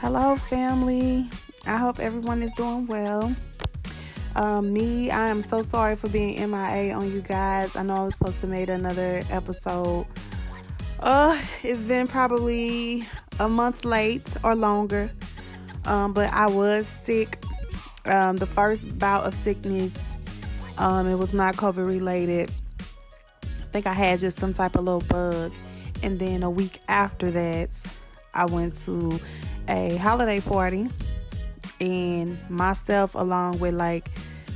Hello, family. I hope everyone is doing well. Um, me, I am so sorry for being MIA on you guys. I know I was supposed to make another episode. Uh, it's been probably a month late or longer. Um, but I was sick. Um, the first bout of sickness, um, it was not COVID related. I think I had just some type of little bug. And then a week after that, I went to a holiday party and myself along with like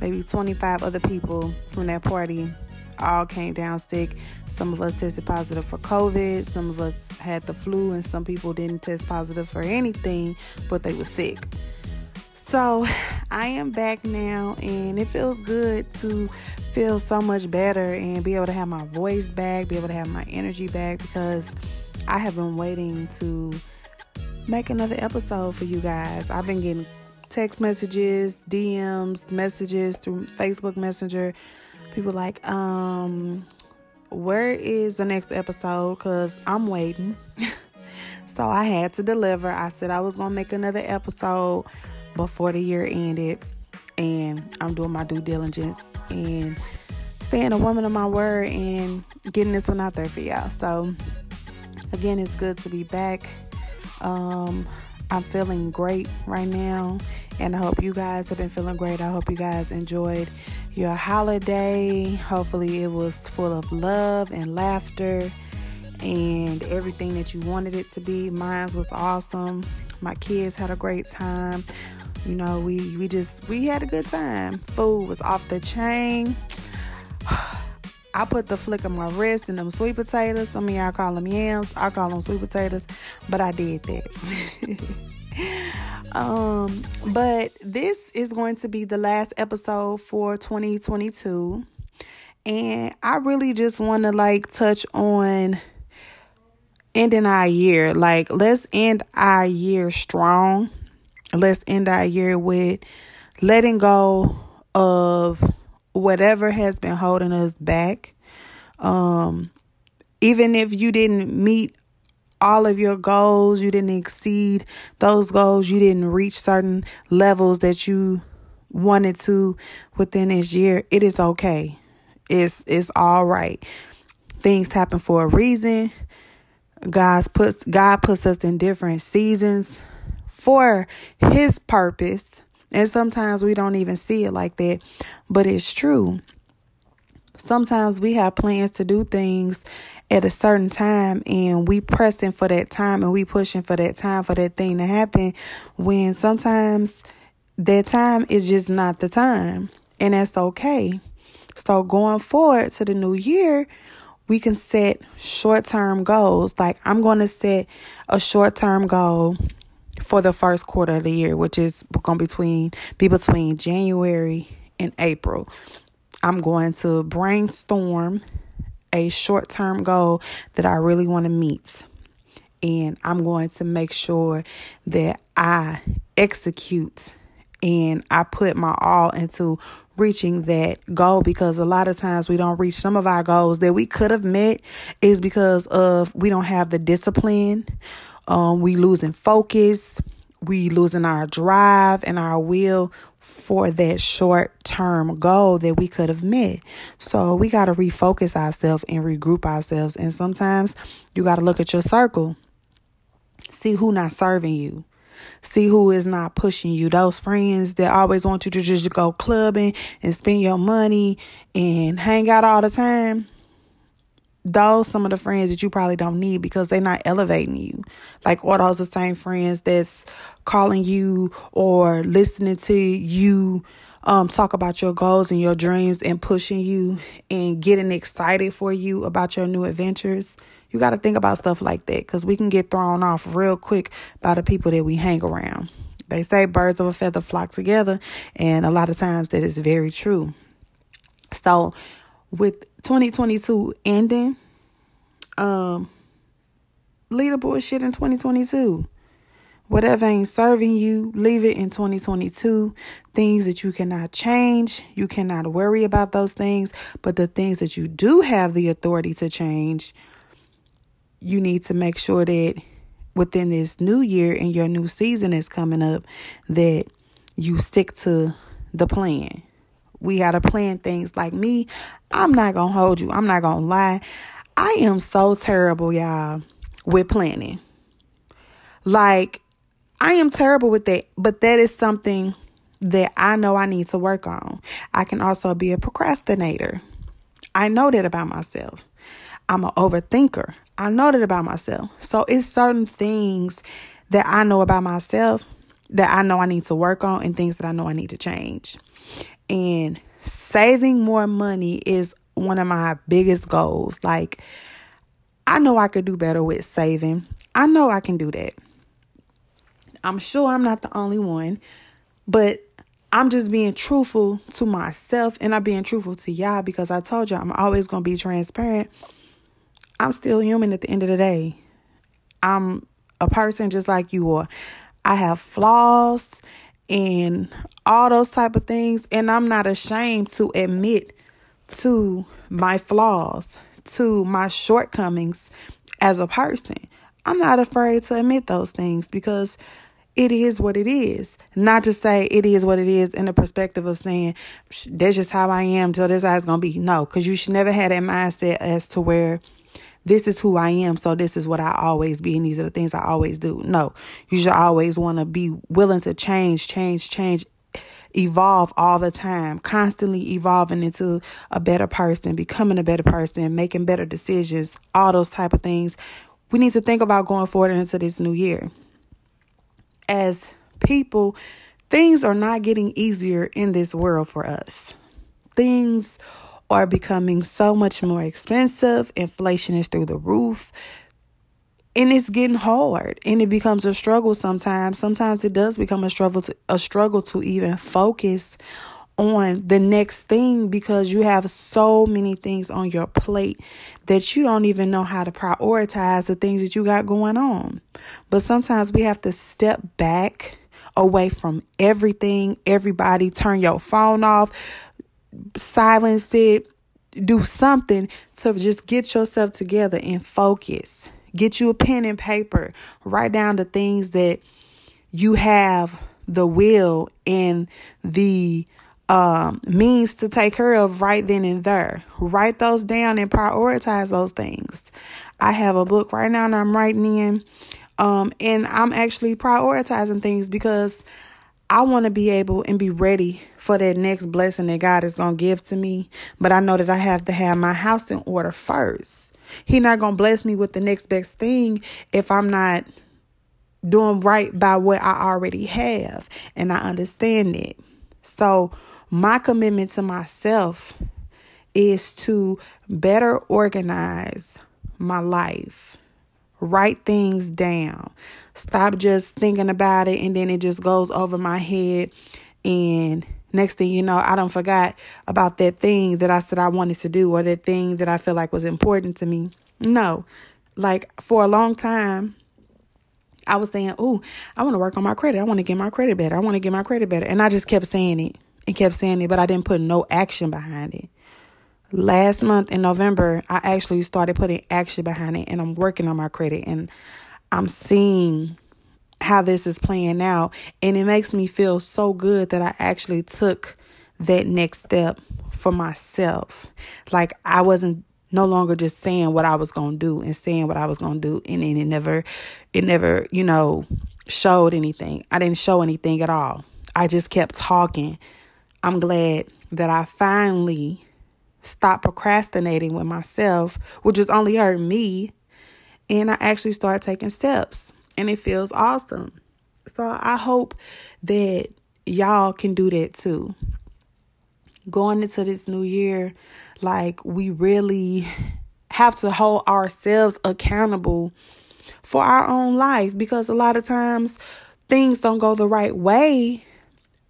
maybe 25 other people from that party all came down sick. Some of us tested positive for COVID, some of us had the flu, and some people didn't test positive for anything, but they were sick. So I am back now, and it feels good to feel so much better and be able to have my voice back, be able to have my energy back because I have been waiting to make another episode for you guys. I've been getting text messages, DMs, messages through Facebook Messenger. People like, um, where is the next episode? Because I'm waiting. so I had to deliver. I said I was going to make another episode before the year ended. And I'm doing my due diligence and staying a woman of my word and getting this one out there for y'all. So, again, it's good to be back. Um, I'm feeling great right now, and I hope you guys have been feeling great. I hope you guys enjoyed your holiday. Hopefully, it was full of love and laughter and everything that you wanted it to be. Mine was awesome. My kids had a great time. You know, we we just we had a good time. Food was off the chain. I put the flick of my wrist in them sweet potatoes. Some of y'all call them yams. I call them sweet potatoes, but I did that. um, but this is going to be the last episode for 2022. And I really just want to like touch on ending our year. Like, let's end our year strong. Let's end our year with letting go of whatever has been holding us back. Um, even if you didn't meet all of your goals, you didn't exceed those goals, you didn't reach certain levels that you wanted to within this year, it is okay. It's it's all right. Things happen for a reason. God's puts God puts us in different seasons for his purpose. And sometimes we don't even see it like that, but it's true. Sometimes we have plans to do things at a certain time and we pressing for that time and we pushing for that time for that thing to happen when sometimes that time is just not the time and that's okay. So going forward to the new year, we can set short-term goals. Like I'm going to set a short-term goal for the first quarter of the year, which is going to between be between January and April. I'm going to brainstorm a short-term goal that I really want to meet. And I'm going to make sure that I execute and I put my all into reaching that goal because a lot of times we don't reach some of our goals that we could have met is because of we don't have the discipline um, we losing focus, we losing our drive and our will for that short term goal that we could have met. So we got to refocus ourselves and regroup ourselves. And sometimes you got to look at your circle, see who not serving you. See who is not pushing you. Those friends that always want you to just go clubbing and spend your money and hang out all the time those some of the friends that you probably don't need because they're not elevating you. Like or those the same friends that's calling you or listening to you um, talk about your goals and your dreams and pushing you and getting excited for you about your new adventures. You got to think about stuff like that because we can get thrown off real quick by the people that we hang around. They say birds of a feather flock together, and a lot of times that is very true. So, with 2022 ending, um, leave the bullshit in 2022. Whatever ain't serving you, leave it in 2022. Things that you cannot change, you cannot worry about those things. But the things that you do have the authority to change, you need to make sure that within this new year and your new season is coming up that you stick to the plan. We got to plan things like me. I'm not going to hold you. I'm not going to lie. I am so terrible, y'all, with planning. Like, I am terrible with that, but that is something that I know I need to work on. I can also be a procrastinator. I know that about myself. I'm an overthinker. I know that about myself. So it's certain things that I know about myself that I know I need to work on and things that I know I need to change. And saving more money is one of my biggest goals. Like, I know I could do better with saving. I know I can do that. I'm sure I'm not the only one, but I'm just being truthful to myself and I'm being truthful to y'all because I told y'all I'm always going to be transparent. I'm still human at the end of the day. I'm a person just like you are. I have flaws and all those type of things and I'm not ashamed to admit to my flaws, to my shortcomings as a person. I'm not afraid to admit those things because it is what it is. Not to say it is what it is in the perspective of saying that's just how I am till this is gonna be. No, because you should never have that mindset as to where this is who I am, so this is what I always be, and these are the things I always do. No, you should always want to be willing to change, change, change, evolve all the time, constantly evolving into a better person, becoming a better person, making better decisions, all those type of things. We need to think about going forward into this new year. As people, things are not getting easier in this world for us. Things are becoming so much more expensive. Inflation is through the roof. And it's getting hard and it becomes a struggle sometimes. Sometimes it does become a struggle to a struggle to even focus on the next thing because you have so many things on your plate that you don't even know how to prioritize the things that you got going on. But sometimes we have to step back away from everything, everybody, turn your phone off, silence it, do something to just get yourself together and focus. Get you a pen and paper, write down the things that you have the will and the um, means to take care of right then and there. Write those down and prioritize those things. I have a book right now and I'm writing in, um, and I'm actually prioritizing things because I want to be able and be ready for that next blessing that God is going to give to me. But I know that I have to have my house in order first. He not going to bless me with the next best thing if I'm not doing right by what I already have. And I understand it. So my commitment to myself is to better organize my life Write things down. Stop just thinking about it and then it just goes over my head. And next thing you know, I don't forgot about that thing that I said I wanted to do or that thing that I feel like was important to me. No. Like for a long time, I was saying, Oh, I want to work on my credit. I want to get my credit better. I want to get my credit better. And I just kept saying it and kept saying it, but I didn't put no action behind it last month in November, I actually started putting action behind it and I'm working on my credit and I'm seeing how this is playing out. And it makes me feel so good that I actually took that next step for myself. Like I wasn't no longer just saying what I was going to do and saying what I was going to do and then it never it never, you know, showed anything. I didn't show anything at all. I just kept talking. I'm glad that I finally stop procrastinating with myself, which has only hurt me. And I actually start taking steps, and it feels awesome. So I hope that y'all can do that too. Going into this new year, like we really have to hold ourselves accountable for our own life because a lot of times things don't go the right way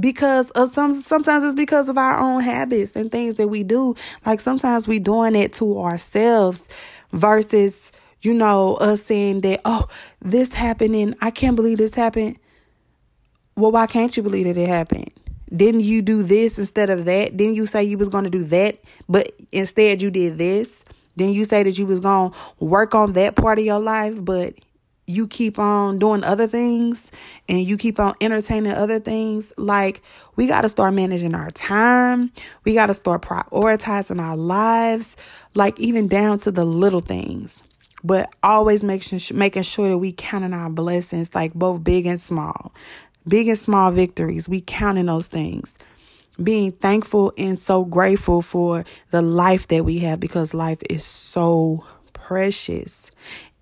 because of some sometimes it's because of our own habits and things that we do. Like sometimes we doing it to ourselves versus you know us saying that oh this happened and i can't believe this happened. Well why can't you believe that it happened? Didn't you do this instead of that? Didn't you say you was to do that but instead you did this? Then you say that you was to work on that part of your life but you keep on doing other things and you keep on entertaining other things, like we got to start managing our time. We got to start prioritizing our lives, like even down to the little things. But always making making sure that we counting our blessings, like both big and small, big and small victories. We counting those things being thankful and so grateful for the life that we have because life is so precious.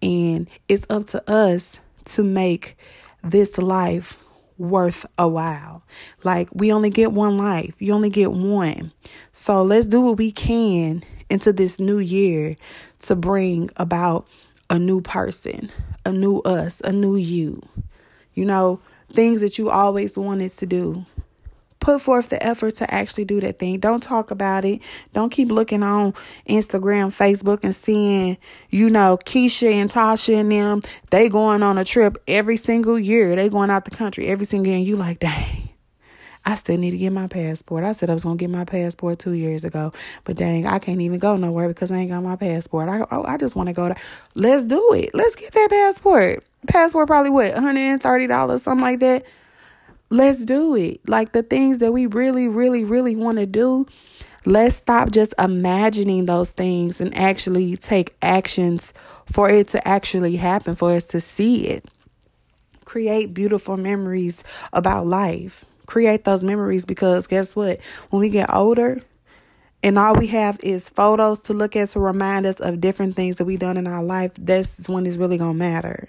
And it's up to us to make this life worth a while. Like, we only get one life, you only get one. So, let's do what we can into this new year to bring about a new person, a new us, a new you. You know, things that you always wanted to do put forth the effort to actually do that thing. Don't talk about it. Don't keep looking on Instagram, Facebook, and seeing, you know, Keisha and Tasha and them, they going on a trip every single year. They going out the country every single year. And you like, dang. I still need to get my passport. I said I was gonna get my passport two years ago, but dang, I can't even go nowhere because I ain't got my passport. I oh, I just want to go to. Let's do it. Let's get that passport. Passport probably what one hundred and thirty dollars, something like that. Let's do it. Like the things that we really, really, really want to do. Let's stop just imagining those things and actually take actions for it to actually happen, for us to see it. Create beautiful memories about life. Create those memories because guess what? When we get older, and all we have is photos to look at to remind us of different things that we've done in our life, that's when it's really gonna matter.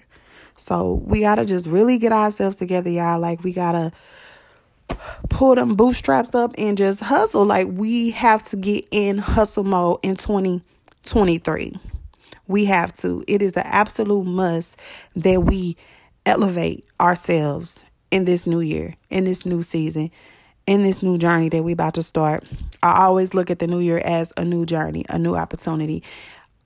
So we got to just really get ourselves together, y'all. Like, we got to pull them bootstraps up and just hustle. Like, we have to get in hustle mode in 2023. We have to. It is an absolute must that we elevate ourselves in this new year, in this new season, in this new journey that we about to start. I always look at the new year as a new journey, a new opportunity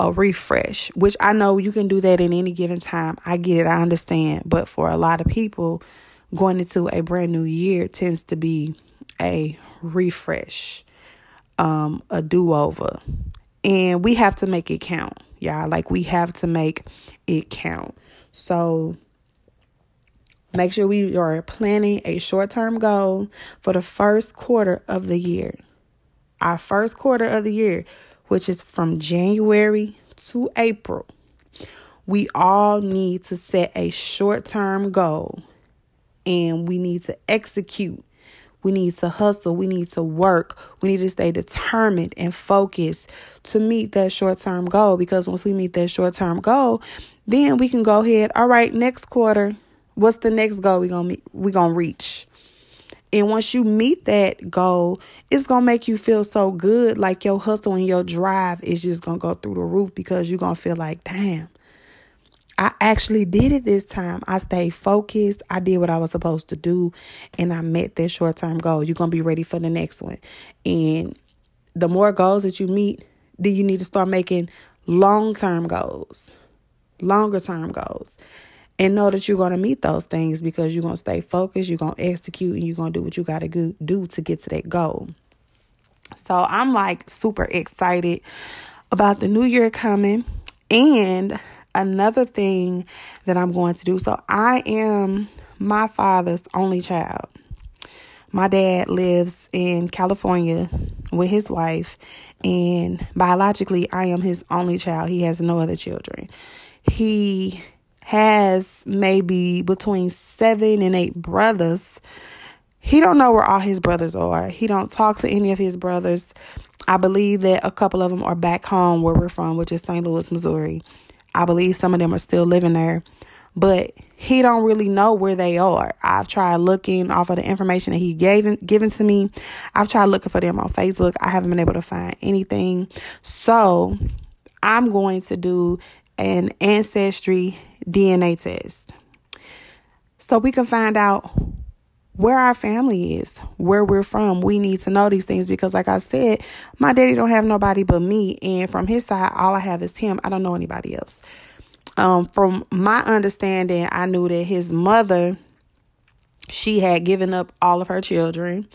a refresh, which I know you can do that in any given time. I get it, I understand. But for a lot of people, going into a brand new year tends to be a refresh, um, a do over. And we have to make it count, y'all. Like, we have to make it count. So, make sure we are planning a short term goal for the first quarter of the year. Our first quarter of the year which is from January to April, we all need to set a short term goal and we need to execute. We need to hustle. We need to work. We need to stay determined and focused to meet that short term goal because once we meet that short term goal, then we can go ahead. All right, next quarter, what's the next goal we gonna meet, we gonna reach? And once you meet that goal, it's going to make you feel so good. Like your hustle and your drive is just going to go through the roof because you're going to feel like, damn, I actually did it this time. I stayed focused. I did what I was supposed to do. And I met that short term goal. You're going to be ready for the next one. And the more goals that you meet, then you need to start making long term goals, longer term goals and know that you're going to meet those things because you're going to stay focused, you're going to execute, and you're going to do what you got to do to get to that goal. So I'm like super excited about the new year coming. And another thing that I'm going to do so I am my father's only child. My dad lives in California with his wife, and biologically, I am his only child. He has no other children. He has maybe between seven and eight brothers. He don't know where all his brothers are. He don't talk to any of his brothers. I believe that a couple of them are back home where we're from, which is St. Louis, Missouri. I believe some of them are still living there, but he don't really know where they are. I've tried looking off of the information that he gave given to me. I've tried looking for them on Facebook. I haven't been able to find anything. So I'm going to do an ancestry DNA test so we can find out where our family is, where we're from. We need to know these things because like I said, my daddy don't have nobody but me and from his side all I have is him. I don't know anybody else. Um from my understanding, I knew that his mother she had given up all of her children.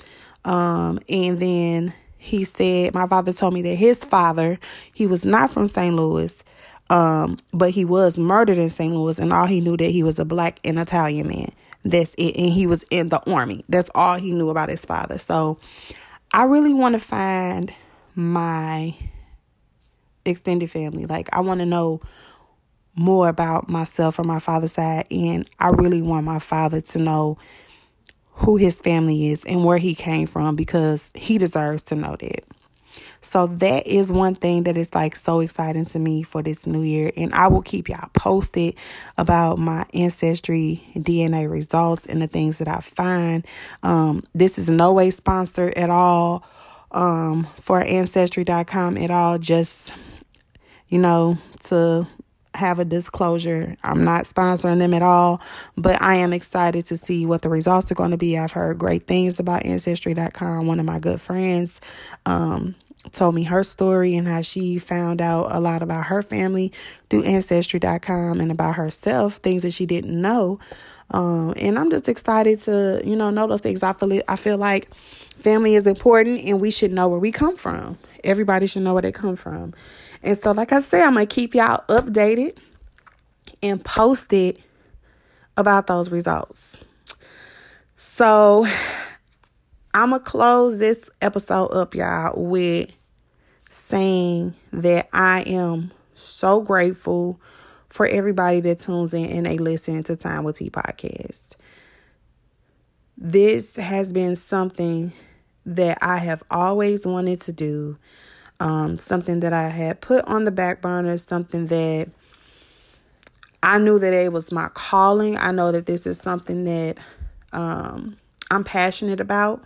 Um and then he said my father told me that his father, he was not from St. Louis Um, but he was murdered in St. Louis, and all he knew that he was a black and Italian man. That's it. And he was in the army. That's all he knew about his father. So I really want to find my extended family. Like I want to know more about myself or my father's side. And I really want my father to know who his family is and where he came from because he deserves to know that. So that is one thing that is like so exciting to me for this new year. And I will keep y'all posted about my ancestry DNA results and the things that I find. Um, this is no way sponsored at all um, for ancestry.com at all. Just, you know, to have a disclosure. I'm not sponsoring them at all, but I am excited to see what the results are going to be. I've heard great things about ancestry.com. One of my good friends um, told me her story and how she found out a lot about her family through ancestry.com and about herself, things that she didn't know. Um, and I'm just excited to, you know, know those things. I feel I feel like family is important and we should know where we come from. Everybody should know where they come from. And so, like I said, I'm gonna keep y'all updated and posted about those results. So I'm gonna close this episode up, y'all, with saying that I am so grateful for everybody that tunes in and they listen to Time with T podcast. This has been something that I have always wanted to do, um, something that I had put on the back burner, something that I knew that it was my calling. I know that this is something that um, I'm passionate about.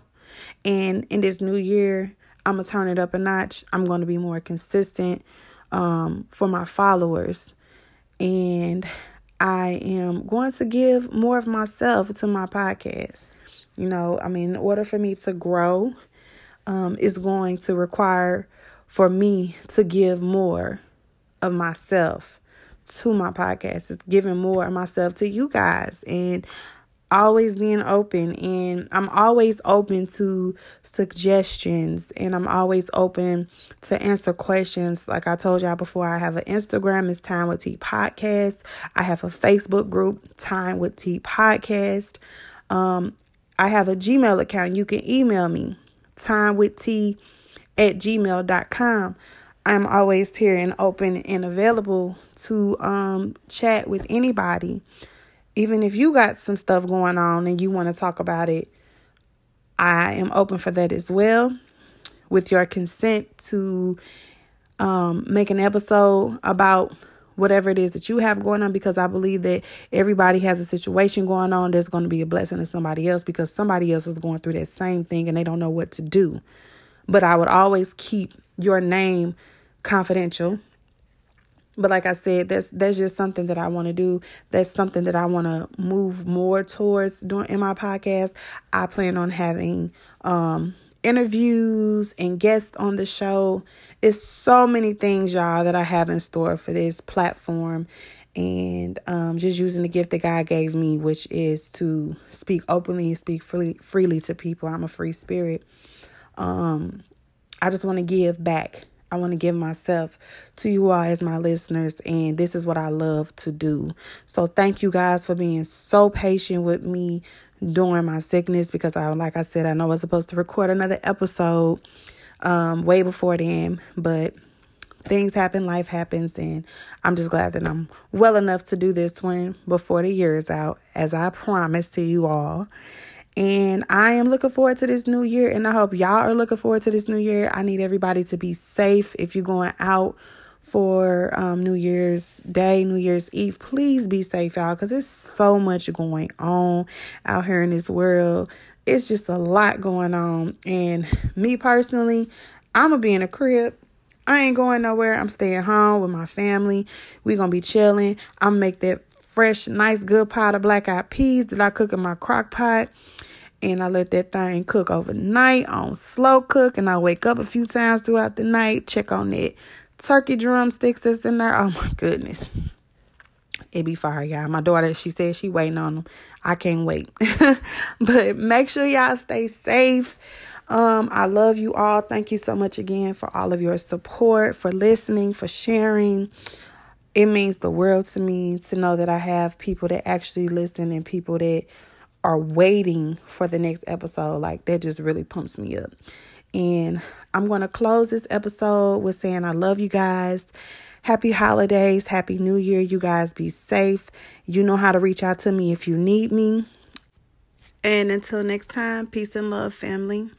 And in this new year, I'm going to turn it up a notch. I'm going to be more consistent um, for my followers. And I am going to give more of myself to my podcast. You know, I mean, in order for me to grow, um, is going to require for me to give more of myself to my podcast. It's giving more of myself to you guys. And always being open and I'm always open to suggestions and I'm always open to answer questions. Like I told y'all before, I have an Instagram, it's Time with T Podcast. I have a Facebook group, Time with T Podcast. Um, I have a Gmail account. You can email me, time with T at gmail.com. I'm always here and open and available to um, chat with anybody even if you got some stuff going on and you want to talk about it, I am open for that as well. With your consent to um, make an episode about whatever it is that you have going on, because I believe that everybody has a situation going on that's going to be a blessing to somebody else because somebody else is going through that same thing and they don't know what to do. But I would always keep your name confidential but like I said, that's that's just something that I want to do. That's something that I want to move more towards doing in my podcast. I plan on having um interviews and guests on the show. It's so many things, y'all, that I have in store for this platform. And um, just using the gift that God gave me, which is to speak openly and speak freely, freely to people. I'm a free spirit. Um, I just want to give back I want to give myself to you all as my listeners, and this is what I love to do. So, thank you guys for being so patient with me during my sickness because I, like I said, I know I was supposed to record another episode um, way before then, but things happen, life happens, and I'm just glad that I'm well enough to do this one before the year is out, as I promised to you all. And I am looking forward to this new year. And I hope y'all are looking forward to this new year. I need everybody to be safe. If you're going out for um, New Year's Day, New Year's Eve, please be safe, y'all, because there's so much going on out here in this world. It's just a lot going on. And me personally, I'm going to be in a crib. I ain't going nowhere. I'm staying home with my family. we going to be chilling. I'm make that fresh, nice, good pot of black eyed peas that I cook in my crock pot. And I let that thing cook overnight on slow cook. And I wake up a few times throughout the night, check on that turkey drumsticks that's in there. Oh my goodness. It be fire, y'all. My daughter, she said she waiting on them. I can't wait. but make sure y'all stay safe. Um, I love you all. Thank you so much again for all of your support, for listening, for sharing it means the world to me to know that I have people that actually listen and people that are waiting for the next episode. Like that just really pumps me up. And I'm going to close this episode with saying I love you guys. Happy holidays, happy new year. You guys be safe. You know how to reach out to me if you need me. And until next time, peace and love, family.